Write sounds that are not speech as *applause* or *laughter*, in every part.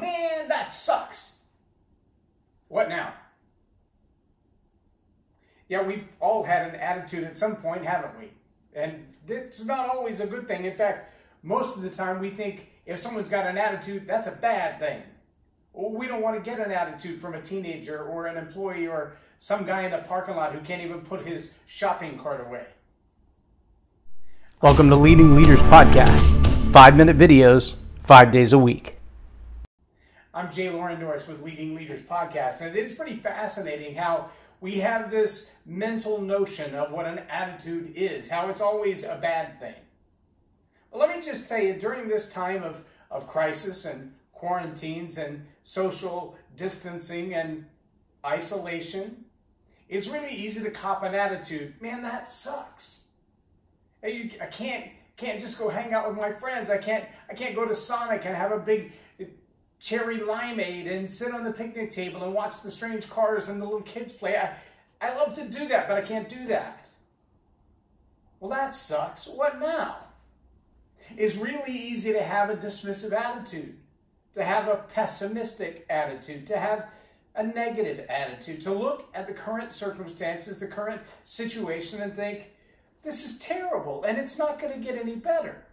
man, that sucks. What now? Yeah, we've all had an attitude at some point, haven't we? And it's not always a good thing. In fact, most of the time we think if someone's got an attitude, that's a bad thing. We don't want to get an attitude from a teenager or an employee or some guy in the parking lot who can't even put his shopping cart away. Welcome to Leading Leaders Podcast. Five minute videos, five days a week. I'm J Loren Norris with Leading Leaders Podcast, and it is pretty fascinating how we have this mental notion of what an attitude is, how it's always a bad thing. Well, let me just tell you, during this time of, of crisis and quarantines and social distancing and isolation, it's really easy to cop an attitude. Man, that sucks. Hey, I can't can't just go hang out with my friends. I can't I can't go to Sonic and have a big cherry limeade and sit on the picnic table and watch the strange cars and the little kids play. I, I love to do that, but I can't do that. Well, that sucks. What now? It's really easy to have a dismissive attitude, to have a pessimistic attitude, to have a negative attitude, to look at the current circumstances, the current situation, and think, this is terrible and it's not going to get any better.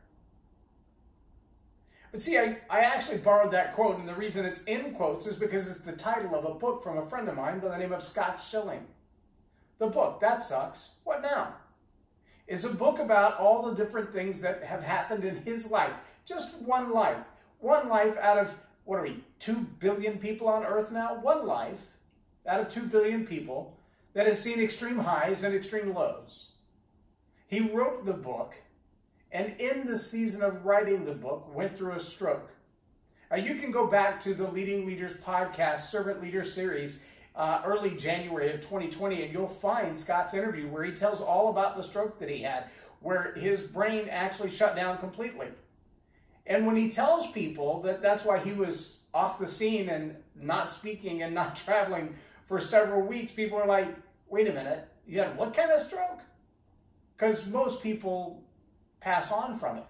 But see, I, I actually borrowed that quote, and the reason it's in quotes is because it's the title of a book from a friend of mine by the name of Scott Schilling. The book, That Sucks, What Now? is a book about all the different things that have happened in his life. Just one life. One life out of, what are we, 2 billion people on earth now? One life out of 2 billion people that has seen extreme highs and extreme lows. He wrote the book and in the season of writing the book, went through a stroke. Uh, you can go back to the Leading Leaders podcast, Servant Leader series, uh, early January of 2020, and you'll find Scott's interview where he tells all about the stroke that he had, where his brain actually shut down completely. And when he tells people that that's why he was off the scene and not speaking and not *laughs* traveling for several weeks, people are like, wait a minute, you had what kind of stroke? Because most people pass on from it.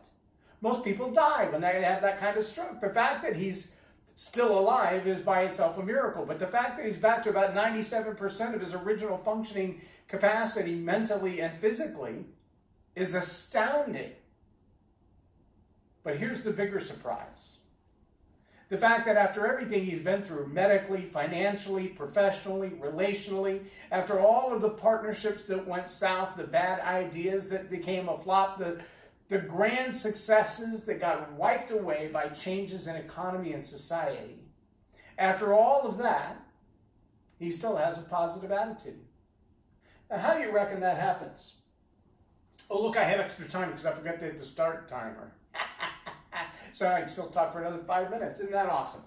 Most people die when they have that kind of stroke. The fact that he's still alive is by itself a miracle, but the fact that he's back to about 97% of his original functioning capacity mentally and physically is astounding. But here's the bigger surprise. The fact that after everything he's been through medically, financially, professionally, relationally, after all of the partnerships that went south, the bad ideas that became a flop, the, the grand successes that got wiped away by changes in economy and society, after all of that, he still has a positive attitude. Now, how do you reckon that happens? Oh, look, I have extra time because I forgot to hit the start timer. *laughs* so I can still talk for another five minutes. Isn't that awesome?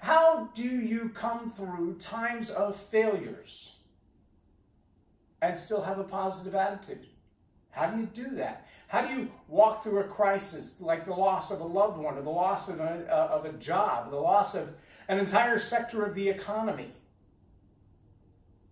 How do you come through times of failures and still have a positive attitude? How do you do that? How do you walk through a crisis like the loss of a loved one or the loss of a, uh, of a job, the loss of an entire sector of the economy?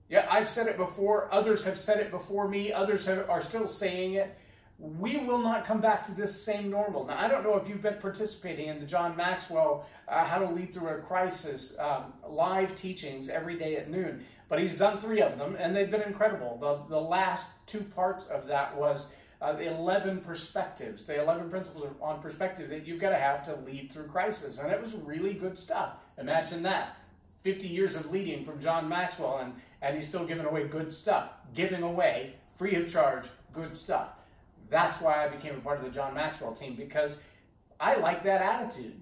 Yeah, I've said it before. Others have said it before me. Others have, are still saying it. We will not come back to this same normal. Now, I don't know if you've been participating in the John Maxwell uh, How to Lead Through a Crisis um, live teachings every day at noon, but he's done three of them, and they've been incredible. The, the last two parts of that was uh, the 11 perspectives, the 11 principles on perspective that you've got to have to lead through crisis. And it was really good stuff. Imagine that. 50 years of leading from John Maxwell, and, and he's still giving away good stuff. Giving away, free of charge, good stuff. That's why I became a part of the John Maxwell team because I like that attitude.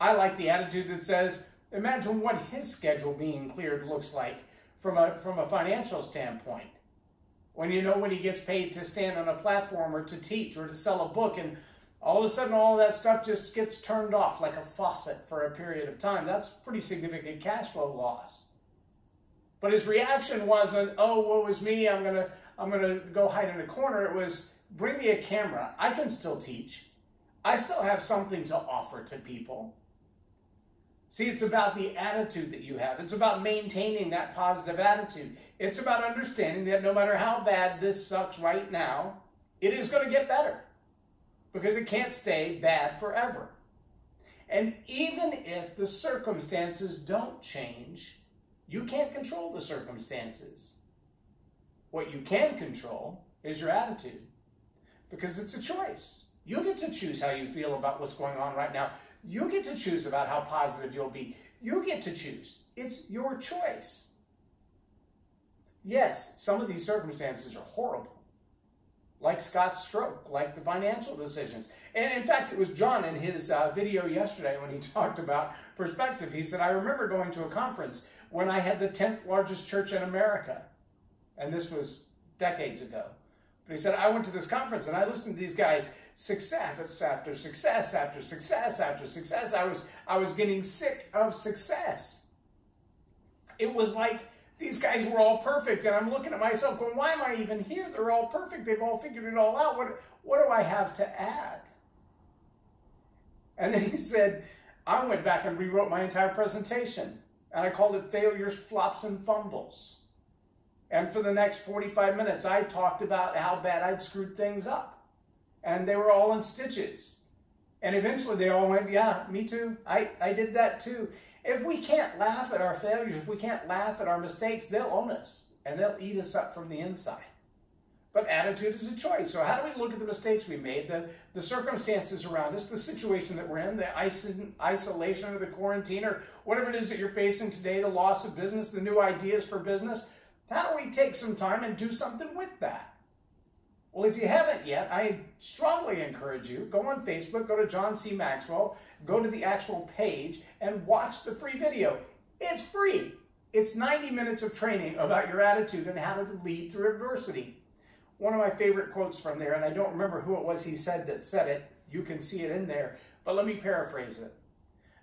I like the attitude that says, imagine what his schedule being cleared looks like from a, from a financial standpoint. When you know when he gets paid to stand on a platform or to teach or to sell a book and all of a sudden all that stuff just gets turned off like a faucet for a period of time that's pretty significant cash flow loss. But his reaction wasn't oh woe is me i'm gonna i'm gonna go hide in a corner. It was bring me a camera i can still teach i still have something to offer to people See, it's about the attitude that you have. It's about maintaining that positive attitude. It's about understanding that no matter how bad this sucks right now, it is going to get better because it can't stay bad forever. And even if the circumstances don't change, you can't control the circumstances. What you can control is your attitude because it's a choice. You get to choose how you feel about what's going on right now. You get to choose about how positive you'll be. You get to choose. It's your choice. Yes, some of these circumstances are horrible, like Scott's stroke, like the financial decisions. And in fact, it was John in his uh, video yesterday when he *laughs* talked about perspective. He said, I remember going to a conference when I had the 10th largest church in America. And this was decades ago. But he said, I went to this conference and I listened to these guys success after success after success after success. I was, I was getting sick of success. It was like these guys were all perfect, and I'm looking at myself going, why am I even here? They're all perfect. They've all figured it all out. What, what do I have to add? And then he said, I went back and rewrote my entire presentation, and I called it Failures, Flops, and Fumbles. And for the next 45 minutes, I talked about how bad I'd screwed things up. And they were all in stitches. And eventually they all went, Yeah, me too. I, I did that too. If we can't laugh at our failures, if we can't laugh at our mistakes, they'll own us and they'll eat us up from the inside. But attitude is a choice. So how do we look at the mistakes we made, the, the circumstances around us, the situation that we're in, the isolation or the quarantine or whatever it is that you're facing today, the loss of business, the new ideas for business? How do we take some time and do something with that? Well, if you haven't yet, I strongly encourage you go on Facebook, go to John C. Maxwell, go to the actual page, and watch the free video. It's free. It's 90 minutes of training about your attitude and how to lead through adversity. One of my favorite quotes from there, and I don't remember who it was he said that said it. You can see it in there, but let me paraphrase it.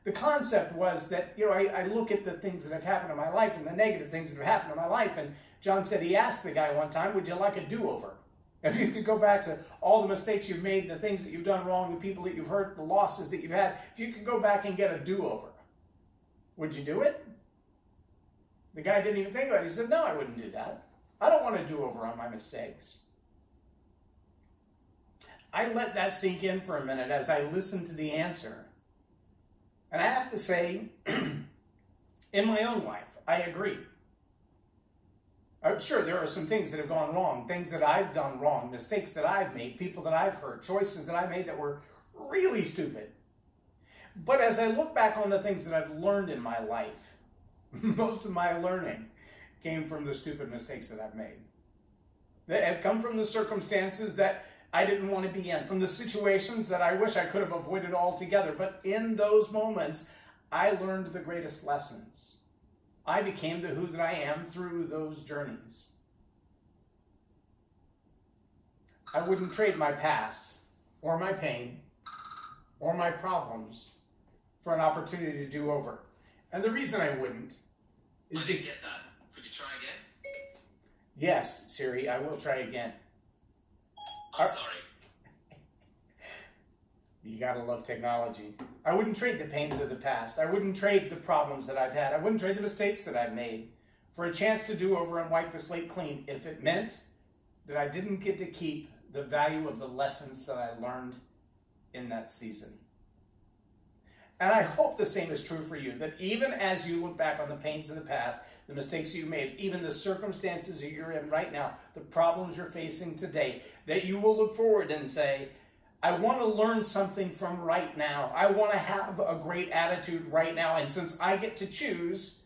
The concept was that, you know, I, I look at the things that have happened in my life and the negative things that have happened in my life, and John said he asked the guy one time, Would you like a do over? *laughs* If you could go back to all the mistakes you've made, the things that you've done wrong, the people that you've hurt, the losses that you've had, if you could go back and get a do over, would you do it? The guy didn't even think about it. He said, No, I wouldn't do that. I don't want to do over on my mistakes. I let that sink in for a minute as I listened to the answer. And I have to say, *clears throat* in my own life, I agree. Uh, sure, there are some things that have gone wrong, things that I've done wrong, mistakes that I've made, people that I've hurt, choices that I made that were really stupid. But as I look back on the things that I've learned in my life, *laughs* most of my learning came from the stupid mistakes that I've made. That have come from the circumstances that I didn't want to be in, from the situations that I wish I could have avoided altogether. But in those moments, I learned the greatest lessons. I became the who that I am through those journeys. I wouldn't trade my past or my pain or my problems for an opportunity to do over. And the reason I wouldn't is I didn't get that. Could you try again? Yes, Siri, I will try again. I'm sorry. You gotta love technology. I wouldn't trade the pains of the past. I wouldn't trade the problems that I've had. I wouldn't trade the mistakes that I've made for a chance to do over and wipe the slate clean if it meant that I didn't get to keep the value of the lessons that I learned in that season. And I hope the same is true for you, that even as you look back on the pains of the past, the mistakes you made, even the circumstances that you're in right now, the problems you're facing today, that you will look forward and say, I want to learn something from right now. I want to have a great attitude right now. And since I get to choose,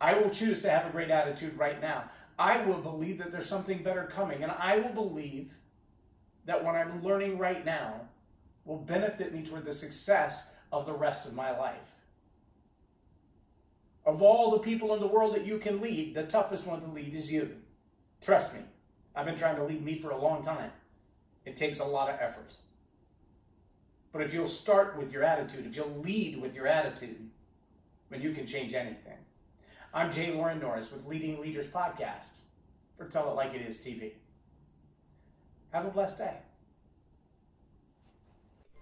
I will choose to have a great attitude right now. I will believe that there's something better coming. And I will believe that what I'm learning right now will benefit me toward the success of the rest of my life. Of all the people in the world that you can lead, the toughest one to lead is you. Trust me, I've been trying to lead me for a long time. It takes a lot of effort. But if you'll start with your attitude, if you'll lead with your attitude, then you can change anything. I'm J Loren Norris with Leading Leaders Podcast for Tell It Like It Is TV. Have a blessed day.